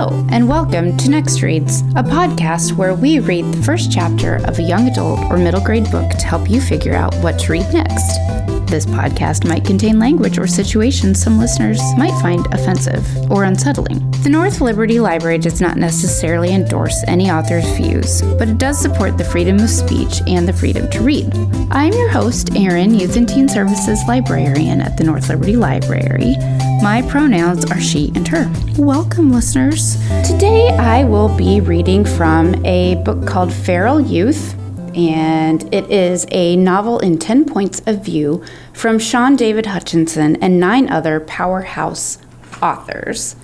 Hello, and welcome to Next Reads, a podcast where we read the first chapter of a young adult or middle grade book to help you figure out what to read next. This podcast might contain language or situations some listeners might find offensive or unsettling. The North Liberty Library does not necessarily endorse any author's views, but it does support the freedom of speech and the freedom to read. I'm your host, Erin, Youth and Teen Services Librarian at the North Liberty Library. My pronouns are she and her. Welcome, listeners. Today I will be reading from a book called Feral Youth, and it is a novel in 10 points of view from Shaun David Hutchinson and nine other powerhouse authors,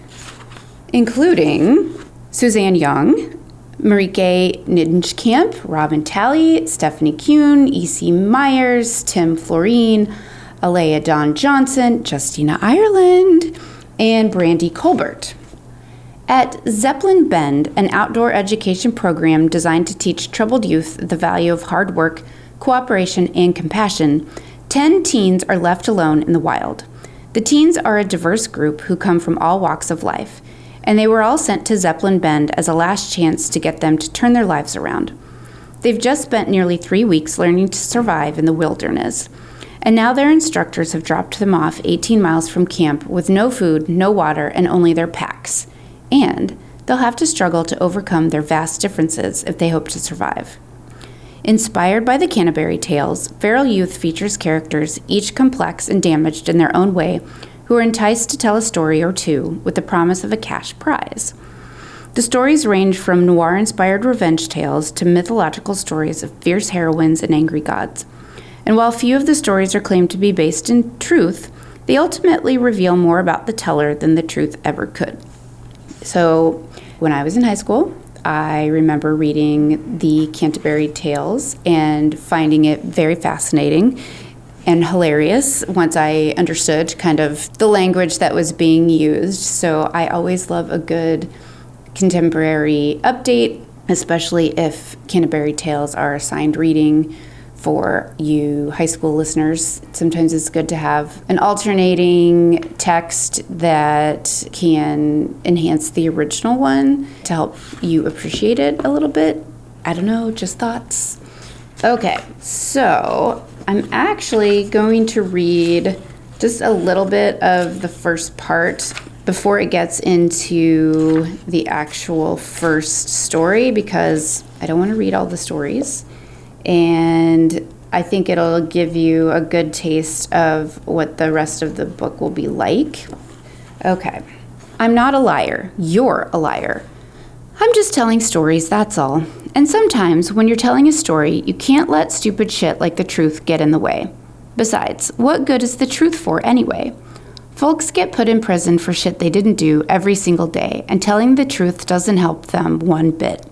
including Suzanne Young, Marieke Nijkamp, Robin Talley, Stephanie Kuehn, E.C. Myers, Tim Floreen, Alaya Dawn Johnson, Justina Ireland, and Brandy Colbert. At Zeppelin Bend, an outdoor education program designed to teach troubled youth the value of hard work, cooperation, and compassion, 10 teens are left alone in the wild. The teens are a diverse group who come from all walks of life, and they were all sent to Zeppelin Bend as a last chance to get them to turn their lives around. They've just spent nearly three weeks learning to survive in the wilderness and now their instructors have dropped them off 18 miles from camp with no food, no water, and only their packs. And they'll have to struggle to overcome their vast differences if they hope to survive. Inspired by the Canterbury Tales, Feral Youth features characters, each complex and damaged in their own way, who are enticed to tell a story or two with the promise of a cash prize. The stories range from noir inspired revenge tales to mythological stories of fierce heroines and angry gods. And while few of the stories are claimed to be based in truth, they ultimately reveal more about the teller than the truth ever could. So, when I was in high school, I remember reading the Canterbury Tales and finding it very fascinating and hilarious once I understood kind of the language that was being used. So, I always love a good contemporary update, especially if Canterbury Tales are assigned reading for you high school listeners. Sometimes it's good to have an alternating text that can enhance the original one to help you appreciate it a little bit. I don't know, just thoughts. Okay, so I'm actually going to read just a little bit of the first part before it gets into the actual first story because I don't want to read all the stories and I think it'll give you a good taste of what the rest of the book will be like. Okay. I'm not a liar. You're a liar. I'm just telling stories, that's all. And sometimes, when you're telling a story, you can't let stupid shit like the truth get in the way. Besides, what good is the truth for anyway? Folks get put in prison for shit they didn't do every single day, and telling the truth doesn't help them one bit.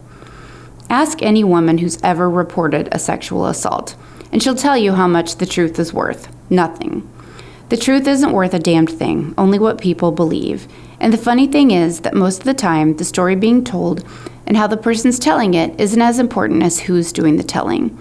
Ask any woman who's ever reported a sexual assault, and she'll tell you how much the truth is worth nothing. The truth isn't worth a damned thing, only what people believe. And the funny thing is that most of the time, the story being told and how the person's telling it isn't as important as who's doing the telling.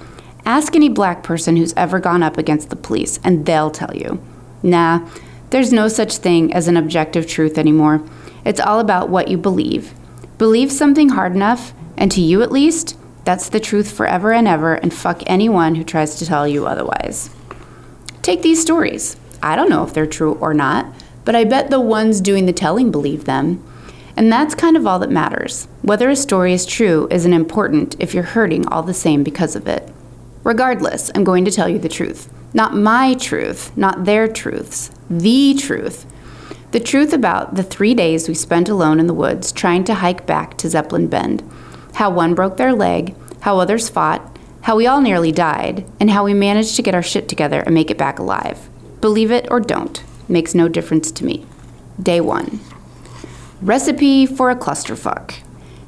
Ask any black person who's ever gone up against the police, and they'll tell you. Nah, there's no such thing as an objective truth anymore. It's all about what you believe. Believe something hard enough, and to you at least, that's the truth forever and ever, and fuck anyone who tries to tell you otherwise. Take these stories. I don't know if they're true or not, but I bet the ones doing the telling believe them. And that's kind of all that matters. Whether a story is true isn't important if you're hurting all the same because of it. Regardless, I'm going to tell you the truth. Not my truth, not their truths, the truth. The truth about the three days we spent alone in the woods trying to hike back to Zeppelin Bend how one broke their leg, how others fought, how we all nearly died, and how we managed to get our shit together and make it back alive. Believe it or don't, makes no difference to me. Day 1 Recipe for a clusterfuck.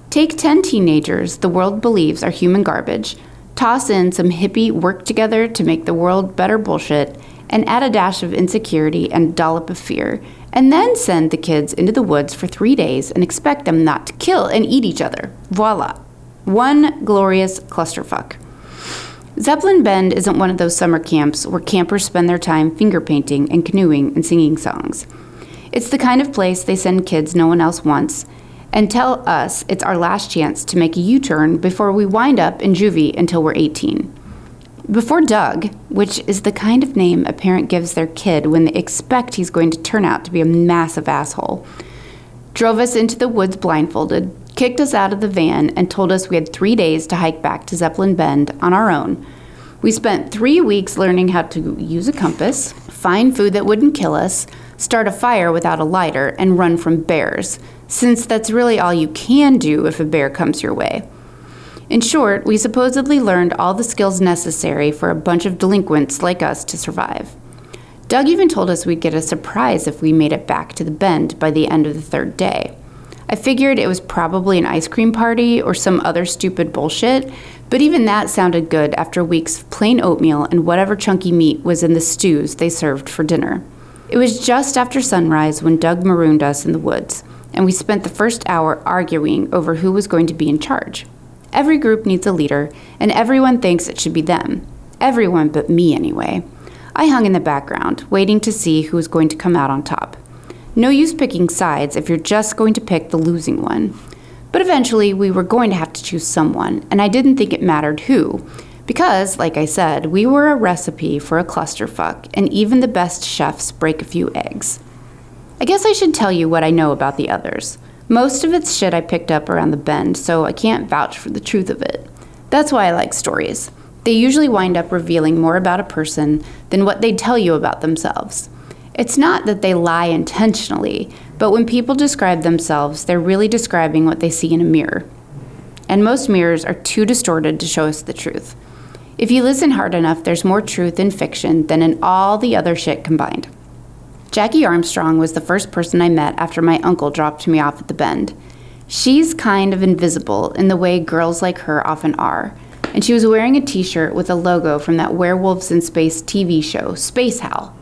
Take 10 teenagers the world believes are human garbage, toss in some hippie work together to make the world better bullshit, and add a dash of insecurity and a dollop of fear, and then send the kids into the woods for three days and expect them not to kill and eat each other. Voila. One glorious clusterfuck. Zeppelin Bend isn't one of those summer camps where campers spend their time finger painting and canoeing and singing songs. It's the kind of place they send kids no one else wants, and tell us it's our last chance to make a U turn before we wind up in juvie until we're 18. Before Doug, which is the kind of name a parent gives their kid when they expect he's going to turn out to be a massive asshole, drove us into the woods blindfolded, kicked us out of the van, and told us we had three days to hike back to Zeppelin Bend on our own. We spent three weeks learning how to use a compass, find food that wouldn't kill us, start a fire without a lighter, and run from bears, since that's really all you can do if a bear comes your way. In short, we supposedly learned all the skills necessary for a bunch of delinquents like us to survive. Doug even told us we'd get a surprise if we made it back to the bend by the end of the third day. I figured it was probably an ice cream party or some other stupid bullshit, but even that sounded good after weeks of plain oatmeal and whatever chunky meat was in the stews they served for dinner. It was just after sunrise when Doug marooned us in the woods, and we spent the first hour arguing over who was going to be in charge. Every group needs a leader, and everyone thinks it should be them. Everyone but me, anyway. I hung in the background, waiting to see who was going to come out on top. No use picking sides if you're just going to pick the losing one. But eventually, we were going to have to choose someone, and I didn't think it mattered who, because, like I said, we were a recipe for a clusterfuck, and even the best chefs break a few eggs. I guess I should tell you what I know about the others. Most of it's shit I picked up around the bend, so I can't vouch for the truth of it. That's why I like stories. They usually wind up revealing more about a person than what they tell you about themselves. It's not that they lie intentionally, but when people describe themselves, they're really describing what they see in a mirror. And most mirrors are too distorted to show us the truth. If you listen hard enough, there's more truth in fiction than in all the other shit combined. Jackie Armstrong was the first person I met after my uncle dropped me off at the bend. She's kind of invisible in the way girls like her often are, and she was wearing a t shirt with a logo from that Werewolves in Space TV show, Space Hal.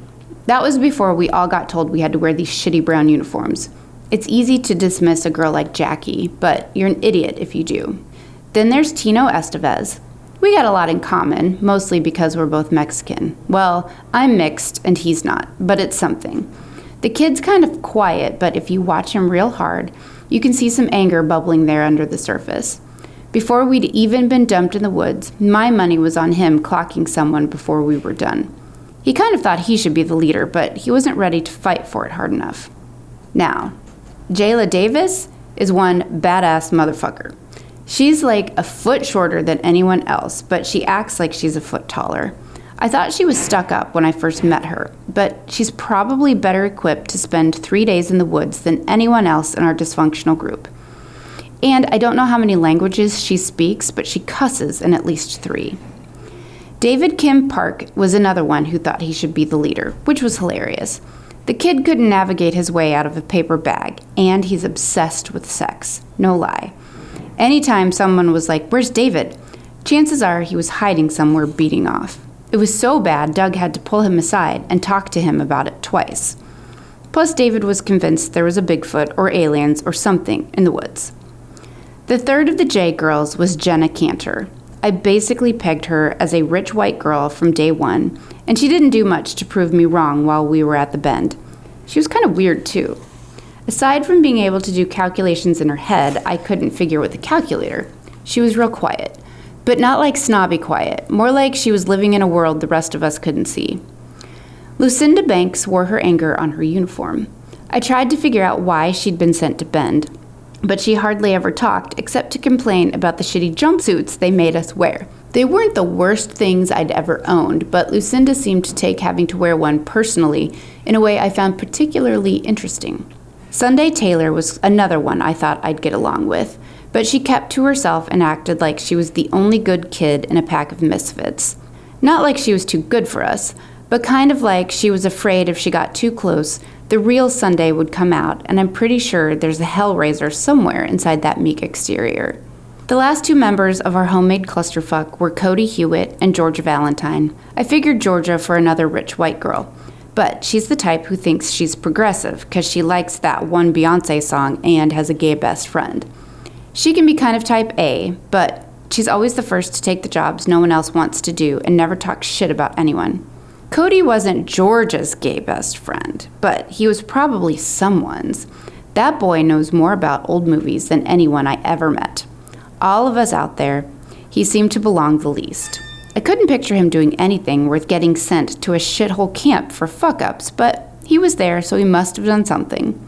That was before we all got told we had to wear these shitty brown uniforms. It's easy to dismiss a girl like Jackie, but you're an idiot if you do. Then there's Tino Estevez. We got a lot in common, mostly because we're both Mexican. Well, I'm mixed and he's not, but it's something. The kid's kind of quiet, but if you watch him real hard, you can see some anger bubbling there under the surface. Before we'd even been dumped in the woods, my money was on him clocking someone before we were done. He kind of thought he should be the leader, but he wasn't ready to fight for it hard enough. Now, Jayla Davis is one badass motherfucker. She's like a foot shorter than anyone else, but she acts like she's a foot taller. I thought she was stuck up when I first met her, but she's probably better equipped to spend three days in the woods than anyone else in our dysfunctional group. And I don't know how many languages she speaks, but she cusses in at least three. David Kim Park was another one who thought he should be the leader, which was hilarious. The kid couldn't navigate his way out of a paper bag, and he's obsessed with sex. No lie. Anytime someone was like, Where's David? chances are he was hiding somewhere beating off. It was so bad, Doug had to pull him aside and talk to him about it twice. Plus, David was convinced there was a Bigfoot or aliens or something in the woods. The third of the J girls was Jenna Cantor. I basically pegged her as a rich white girl from day one, and she didn't do much to prove me wrong while we were at the bend. She was kind of weird, too. Aside from being able to do calculations in her head, I couldn't figure with a calculator. She was real quiet, but not like snobby quiet, more like she was living in a world the rest of us couldn't see. Lucinda Banks wore her anger on her uniform. I tried to figure out why she'd been sent to Bend, but she hardly ever talked except to complain about the shitty jumpsuits they made us wear. They weren't the worst things I'd ever owned, but Lucinda seemed to take having to wear one personally in a way I found particularly interesting. Sunday Taylor was another one I thought I'd get along with, but she kept to herself and acted like she was the only good kid in a pack of misfits. Not like she was too good for us, but kind of like she was afraid if she got too close, the real Sunday would come out, and I'm pretty sure there's a Hellraiser somewhere inside that meek exterior. The last two members of our homemade clusterfuck were Cody Hewitt and Georgia Valentine. I figured Georgia for another rich white girl, but she's the type who thinks she's progressive because she likes that one Beyonce song and has a gay best friend. She can be kind of type A, but she's always the first to take the jobs no one else wants to do and never talks shit about anyone. Cody wasn't Georgia's gay best friend, but he was probably someone's. That boy knows more about old movies than anyone I ever met. All of us out there, he seemed to belong the least. I couldn't picture him doing anything worth getting sent to a shithole camp for fuck ups, but he was there, so he must have done something.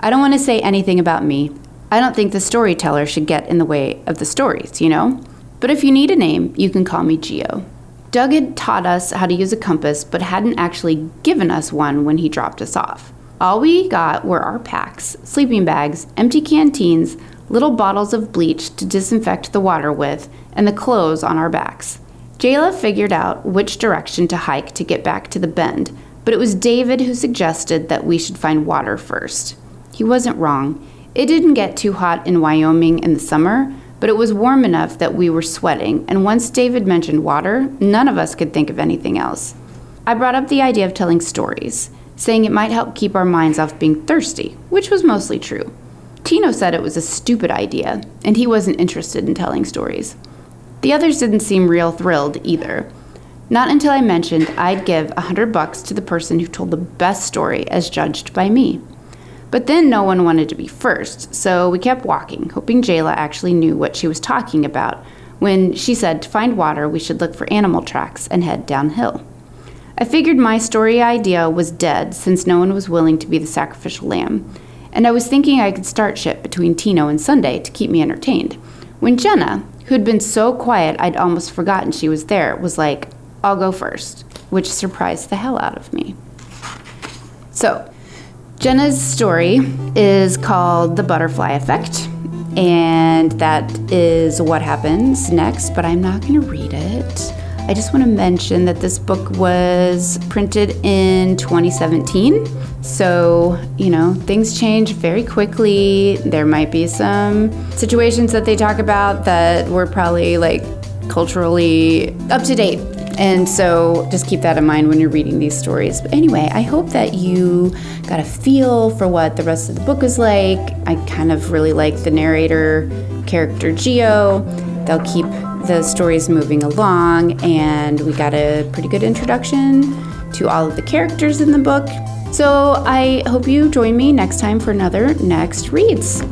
I don't want to say anything about me. I don't think the storyteller should get in the way of the stories, you know? But if you need a name, you can call me Geo. Doug had taught us how to use a compass, but hadn't actually given us one when he dropped us off. All we got were our packs, sleeping bags, empty canteens, little bottles of bleach to disinfect the water with, and the clothes on our backs. Jayla figured out which direction to hike to get back to the bend, but it was David who suggested that we should find water first. He wasn't wrong. It didn't get too hot in Wyoming in the summer, but it was warm enough that we were sweating, and once David mentioned water, none of us could think of anything else. I brought up the idea of telling stories, saying it might help keep our minds off being thirsty, which was mostly true. Tino said it was a stupid idea, and he wasn't interested in telling stories. The others didn't seem real thrilled either. Not until I mentioned I'd give a hundred bucks to the person who told the best story as judged by me. But then no one wanted to be first, so we kept walking, hoping Jayla actually knew what she was talking about when she said to find water we should look for animal tracks and head downhill. I figured my story idea was dead since no one was willing to be the sacrificial lamb, and I was thinking I could start shit between Tino and Sunday to keep me entertained. When Jenna, who'd been so quiet I'd almost forgotten she was there, was like, I'll go first, which surprised the hell out of me. So, Jenna's story is called The Butterfly Effect, and that is what happens next, but I'm not going to read it. I just want to mention that this book was printed in 2017. So, you know, things change very quickly. There might be some situations that they talk about that were probably like culturally up to date. And so just keep that in mind when you're reading these stories. But anyway, I hope that you got a feel for what the rest of the book is like. I kind of really like the narrator character Geo. They'll keep the stories moving along, and we got a pretty good introduction to all of the characters in the book. So I hope you join me next time for another Next Reads.